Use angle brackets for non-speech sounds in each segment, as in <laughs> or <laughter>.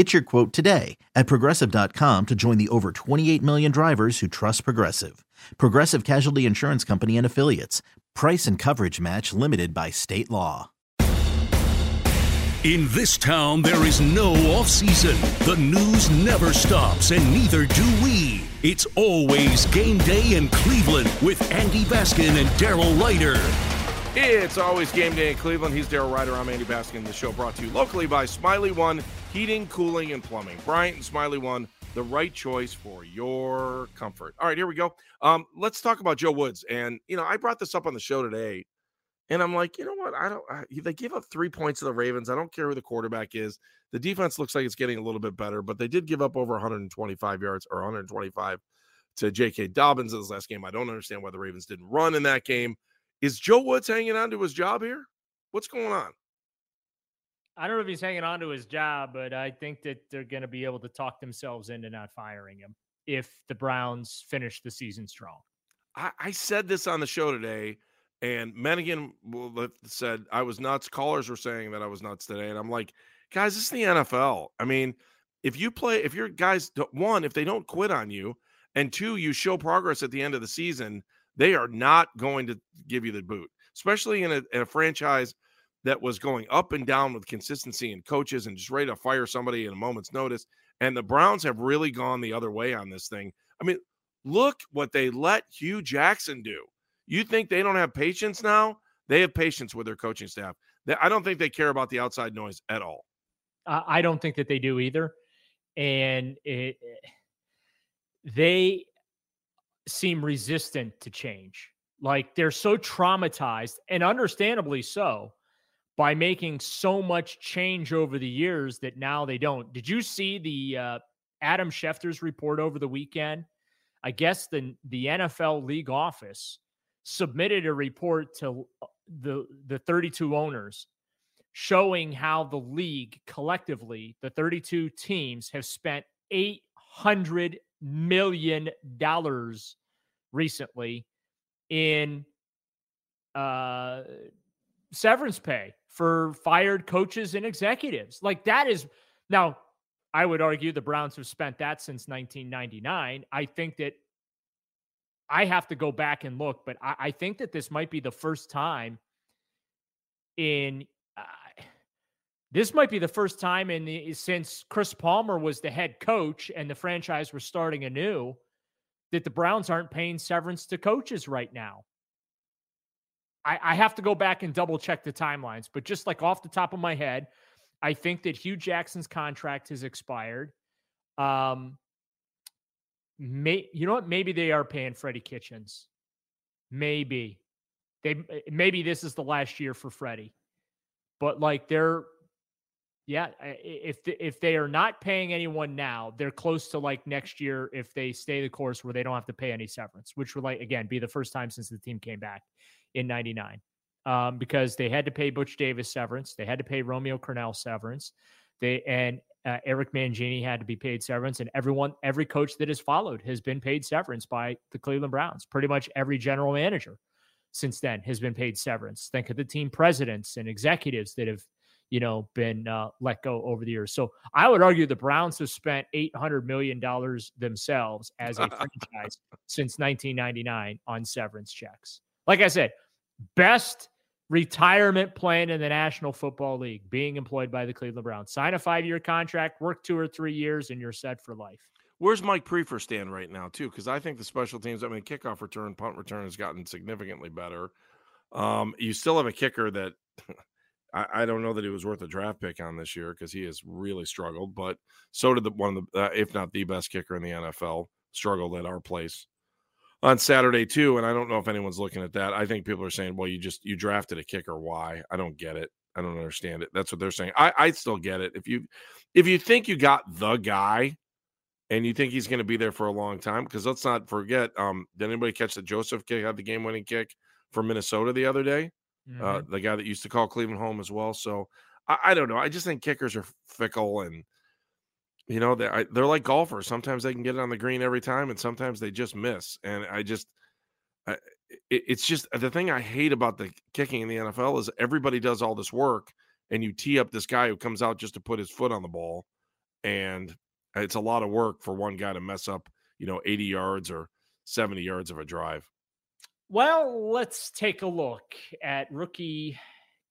Get your quote today at progressive.com to join the over 28 million drivers who trust Progressive. Progressive Casualty Insurance Company and Affiliates. Price and coverage match limited by state law. In this town, there is no off season. The news never stops, and neither do we. It's always game day in Cleveland with Andy Baskin and Daryl Ruiter. It's always game day in Cleveland. He's Daryl Ruiter. I'm Andy Baskin. The show brought to you locally by Smylie One Heating, Cooling, and Plumbing. Bryant and Smylie One, the right choice for your comfort. All right, here we go. Um, let's talk about Joe Woods. And you know, I brought this up on the show today, and I'm like, you know what? I don't. I, they gave up three points to the Ravens. I don't care who the quarterback is. The defense looks like it's getting a little bit better, but they did give up over 125 yards or 125 to J.K. Dobbins in this last game. I don't understand why the Ravens didn't run in that game. Is Joe Woods hanging on to his job here? What's going on? I don't know if he's hanging on to his job, but I think that they're going to be able to talk themselves into not firing him if the Browns finish the season strong. I, I said this on the show today, and Menigan said I was nuts. Callers were saying that I was nuts today, and I'm like, guys, this is the NFL. I mean, if you play, if your guys one, if they don't quit on you, and two, you show progress at the end of the season, they are not going to give you the boot, especially in a, in a franchise that was going up and down with consistency and coaches and just ready to fire somebody in a moment's notice. And the Browns have really gone the other way on this thing. I mean, look what they let Hue Jackson do. You think they don't have patience now? They have patience with their coaching staff. I don't think they care about the outside noise at all. I don't think that they do either. And it, they seem resistant to change. Like they're so traumatized, and understandably so, by making so much change over the years that now they don't. Did you see the uh, Adam Schefter's report over the weekend? I guess the the NFL league office submitted a report to uh, the the 32 owners showing how the league collectively, the 32 teams have spent 800 million dollars recently in uh severance pay for fired coaches and executives. Like that is now, I would argue the Browns have spent that since 1999. I think that I have to go back and look, but I, I think that this might be the first time in. Uh, this might be the first time in the since Chris Palmer was the head coach and the franchise was starting anew that the Browns aren't paying severance to coaches right now. I, I have to go back and double check the timelines, but just like off the top of my head, I think that Hue Jackson's contract has expired. Um, may you know what? Maybe they are paying Freddie Kitchens. Maybe they maybe this is the last year for Freddie, but like they're yeah, if if they are not paying anyone now, they're close to like next year if they stay the course where they don't have to pay any severance, which would like again be the first time since the team came back in '99, um, because they had to pay Butch Davis severance, they had to pay Romeo Crennel severance, they and uh, Eric Mangini had to be paid severance, and everyone, every coach that has followed has been paid severance by the Cleveland Browns. Pretty much every general manager since then has been paid severance. Think of the team presidents and executives that have you know, been uh, let go over the years. So I would argue the Browns have spent $800 million themselves as a <laughs> franchise since 1999 on severance checks. Like I said, best retirement plan in the National Football League, being employed by the Cleveland Browns. Sign a five year contract, work two or three years, and you're set for life. Where's Mike Priefer stand right now, too? Because I think the special teams, I mean, kickoff return, punt return has gotten significantly better. Um, you still have a kicker that <laughs> I, I, don't know that he was worth a draft pick on this year because he has really struggled. But so did the one of the, uh, if not the best kicker in the NFL, struggled at our place on Saturday too. And I don't know if anyone's looking at that. I think people are saying, "Well, you just you drafted a kicker. Why?" I don't get it. I don't understand it. That's what they're saying. I I still get it. If you if you think you got the guy and you think he's going to be there for a long time, because let's not forget, um, did anybody catch the Joseph kick had the game winning kick for Minnesota the other day? Uh, mm-hmm. Uh, the guy that used to call Cleveland home as well. So I, I don't know. I just think kickers are fickle and you know they're they're like golfers. Sometimes they can get it on the green every time, and sometimes they just miss. And I just, I, it, it's just the thing I hate about the kicking in the NFL is everybody does all this work, and you tee up this guy who comes out just to put his foot on the ball, and it's a lot of work for one guy to mess up, you know, eighty yards or seventy yards of a drive. Well, let's take a look at rookie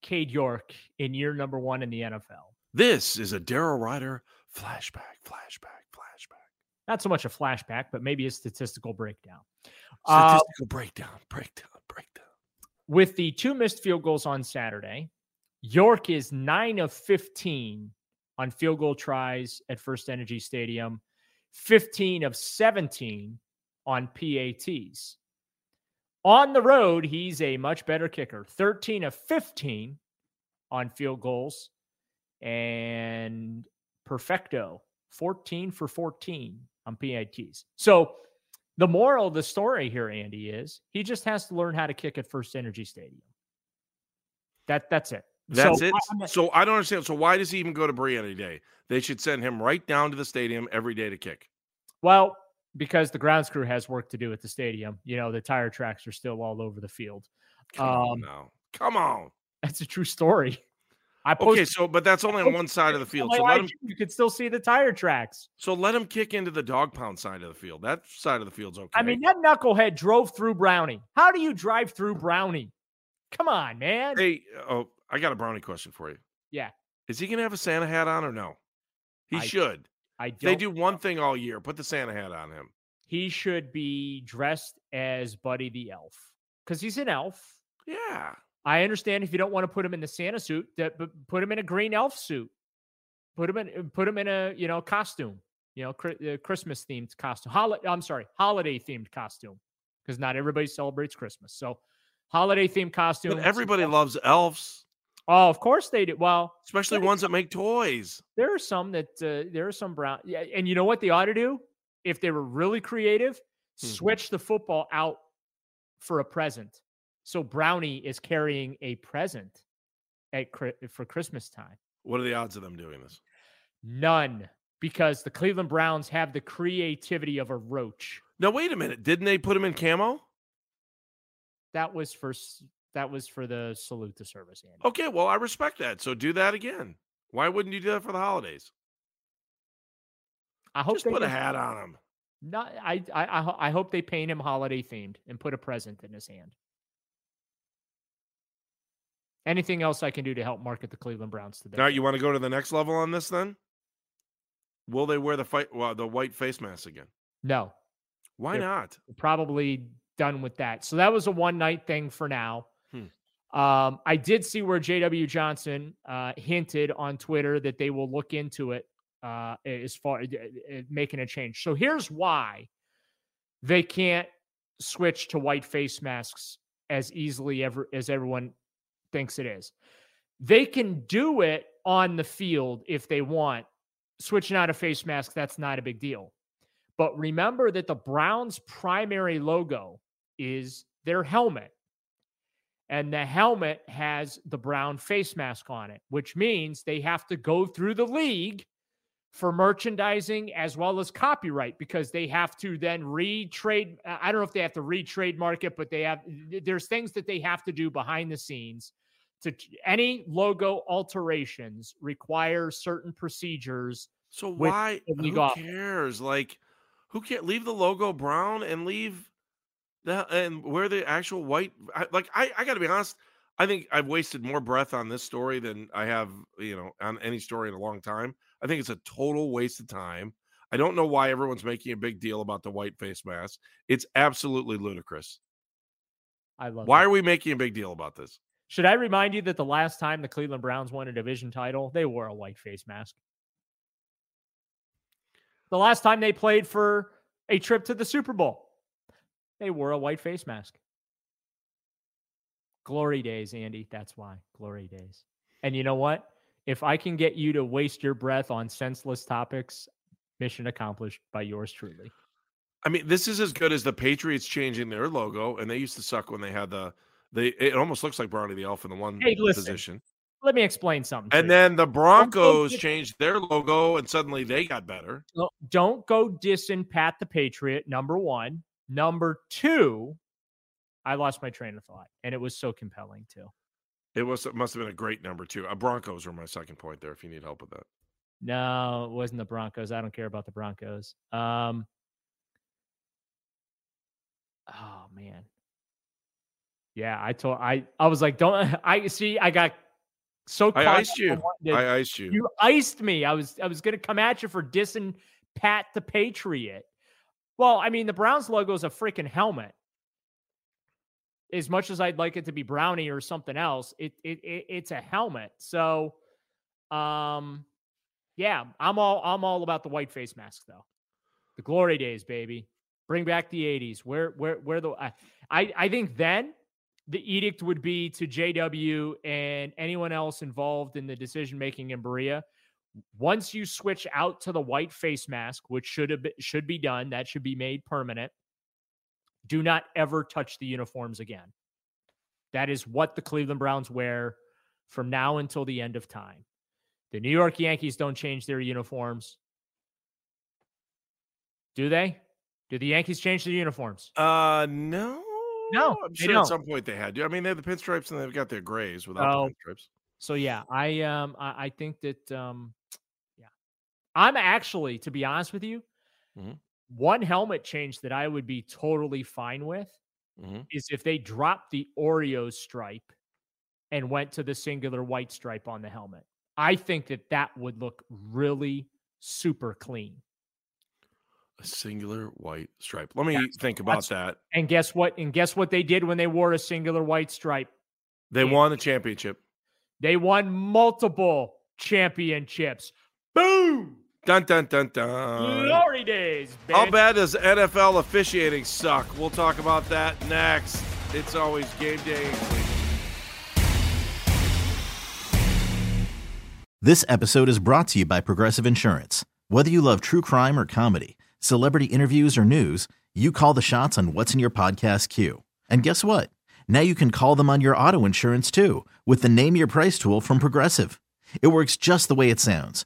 Cade York in year number one in the NFL. This is a Daryl Ruiter flashback, flashback, flashback. Not so much a flashback, but maybe a statistical breakdown. Statistical uh, breakdown, breakdown, breakdown. With the two missed field goals on Saturday, York is nine of 15 on field goal tries at First Energy Stadium, 15 of 17 on PATs. On the road, he's a much better kicker, 13 of 15 on field goals and perfecto, 14 for 14 on PATs. So the moral of the story here, Andy, is he just has to learn how to kick at First Energy Stadium. That that's it. That's so, it. I, so I don't understand. So why does he even go to Bree any day? They should send him right down to the stadium every day to kick. Well, because the grounds crew has work to do at the stadium. You know, the tire tracks are still all over the field. Come um, on now. Come on. That's a true story. I okay, so but that's only on one side of the field. So let him, you could still see the tire tracks. So let him kick into the dog pound side of the field. That side of the field's okay. I mean, that knucklehead drove through Brownie. How do you drive through Brownie? Come on, man. Hey, oh, I got a Brownie question for you. Yeah. Is he gonna have a Santa hat on or no? He I, should. I They do one thing all year. Put the Santa hat on him. He should be dressed as Buddy the Elf because he's an elf. Yeah. I understand if you don't want to put him in the Santa suit, that but put him in a green elf suit. Put him in put him in a you know costume, you know uh, Christmas themed costume. Hol- I'm sorry, holiday themed costume because not everybody celebrates Christmas. So holiday themed costume. But everybody loves elves. Oh, of course they do. Well, especially ones that make toys. There are some that uh, there are some brown. Yeah, and you know what they ought to do if they were really creative? Mm-hmm. Switch the football out for a present so Brownie is carrying a present at for Christmas time. What are the odds of them doing this? None, because the Cleveland Browns have the creativity of a roach. Now wait a minute, didn't they put him in camo? That was for that was for the salute to service. Andy. Okay, well I respect that. So do that again. Why wouldn't you do that for the holidays? I hope just put a hat on him. Not, I, I, I hope they paint him holiday themed and put a present in his hand. Anything else I can do to help market the Cleveland Browns today? Now, you want to go to the next level on this then? Will they wear the fight well, the white face mask again? No. Why They're not? Probably done with that. So that was a one night thing for now. Hmm. Um, I did see where JW Johnson uh, hinted on Twitter that they will look into it uh, as far as uh, making a change. So here's why they can't switch to white face masks as easily ever as everyone thinks it is. They can do it on the field if they want. Switching out a face mask, that's not a big deal. But remember that the Browns' primary logo is their helmet. And the helmet has the brown face mask on it, which means they have to go through the league for merchandising as well as copyright because they have to then retrade. I don't know if they have to retrademark it, but they have, there's things that they have to do behind the scenes to any logo alterations require certain procedures. So why? Who off. cares? Like, who can't leave the logo brown and leave that and wear the actual white? I, like, I, I got to be honest. I think I've wasted more breath on this story than I have, you know, on any story in a long time. I think it's a total waste of time. I don't know why everyone's making a big deal about the white face mask. It's absolutely ludicrous. I love. Why it. are we making a big deal about this? Should I remind you that the last time the Cleveland Browns won a division title, they wore a white face mask. The last time they played for a trip to the Super Bowl, they wore a white face mask. Glory days, Andy. That's why. Glory days. And you know what? If I can get you to waste your breath on senseless topics, mission accomplished by yours truly. I mean, this is as good as the Patriots changing their logo, and they used to suck when they had the they. It almost looks like Brownie the Elf in the one Hey, listen, position. Let me explain something. And then the Broncos changed their logo, and suddenly they got better. Don't- don't go dissing Pat the Patriot, number one. Number two, I lost my train of thought, and it was so compelling too. It was it must have been a great number too. Uh, Broncos were my second point there. If you need help with that, No, it wasn't the Broncos. I don't care about the Broncos. Um, oh man, yeah, I told I I was like, don't <laughs> I see? I got so I iced you. to- I iced you. You iced me. I was I was gonna come at you for dissing Pat the Patriot. Well, I mean, the Browns logo is a freaking helmet. As much as I'd like it to be Brownie or something else, it, it, it it's a helmet. So, um, yeah, I'm all I'm all about the white face mask though. The glory days, baby. Bring back the '80s. Where where where the I I, think then the edict would be to JW and anyone else involved in the decision making in Berea. Once you switch out to the white face mask, which should have been, should be done, that should be made permanent. Do not ever touch the uniforms again. That is what the Cleveland Browns wear from now until the end of time. The New York Yankees don't change their uniforms. Do they? Do the Yankees change their uniforms? Uh, no, No, I'm sure don't. at some point they had to. I mean, they have the pinstripes and they've got their grays without Oh. the pinstripes. So yeah, I um I, I think that um yeah. I'm actually, to be honest with you, Mhm. One helmet change that I would be totally fine with Mhm. is if they dropped the Oreo stripe and went to the singular white stripe on the helmet. I think that that would look really super clean. A singular white stripe. Let me That's- think about that. And guess what? And guess what they did when they wore a singular white stripe? They Yeah. won the championship. They won multiple championships. Boom! Dun dun dun dun. Glory days, How bitch. bad does NFL officiating suck? We'll talk about that next. It's always game day. This episode is brought to you by Progressive Insurance. Whether you love true crime or comedy, celebrity interviews or news, you call the shots on what's in your podcast queue. And guess what? Now you can call them on your auto insurance too with the Name Your Price tool from Progressive. It works just the way it sounds.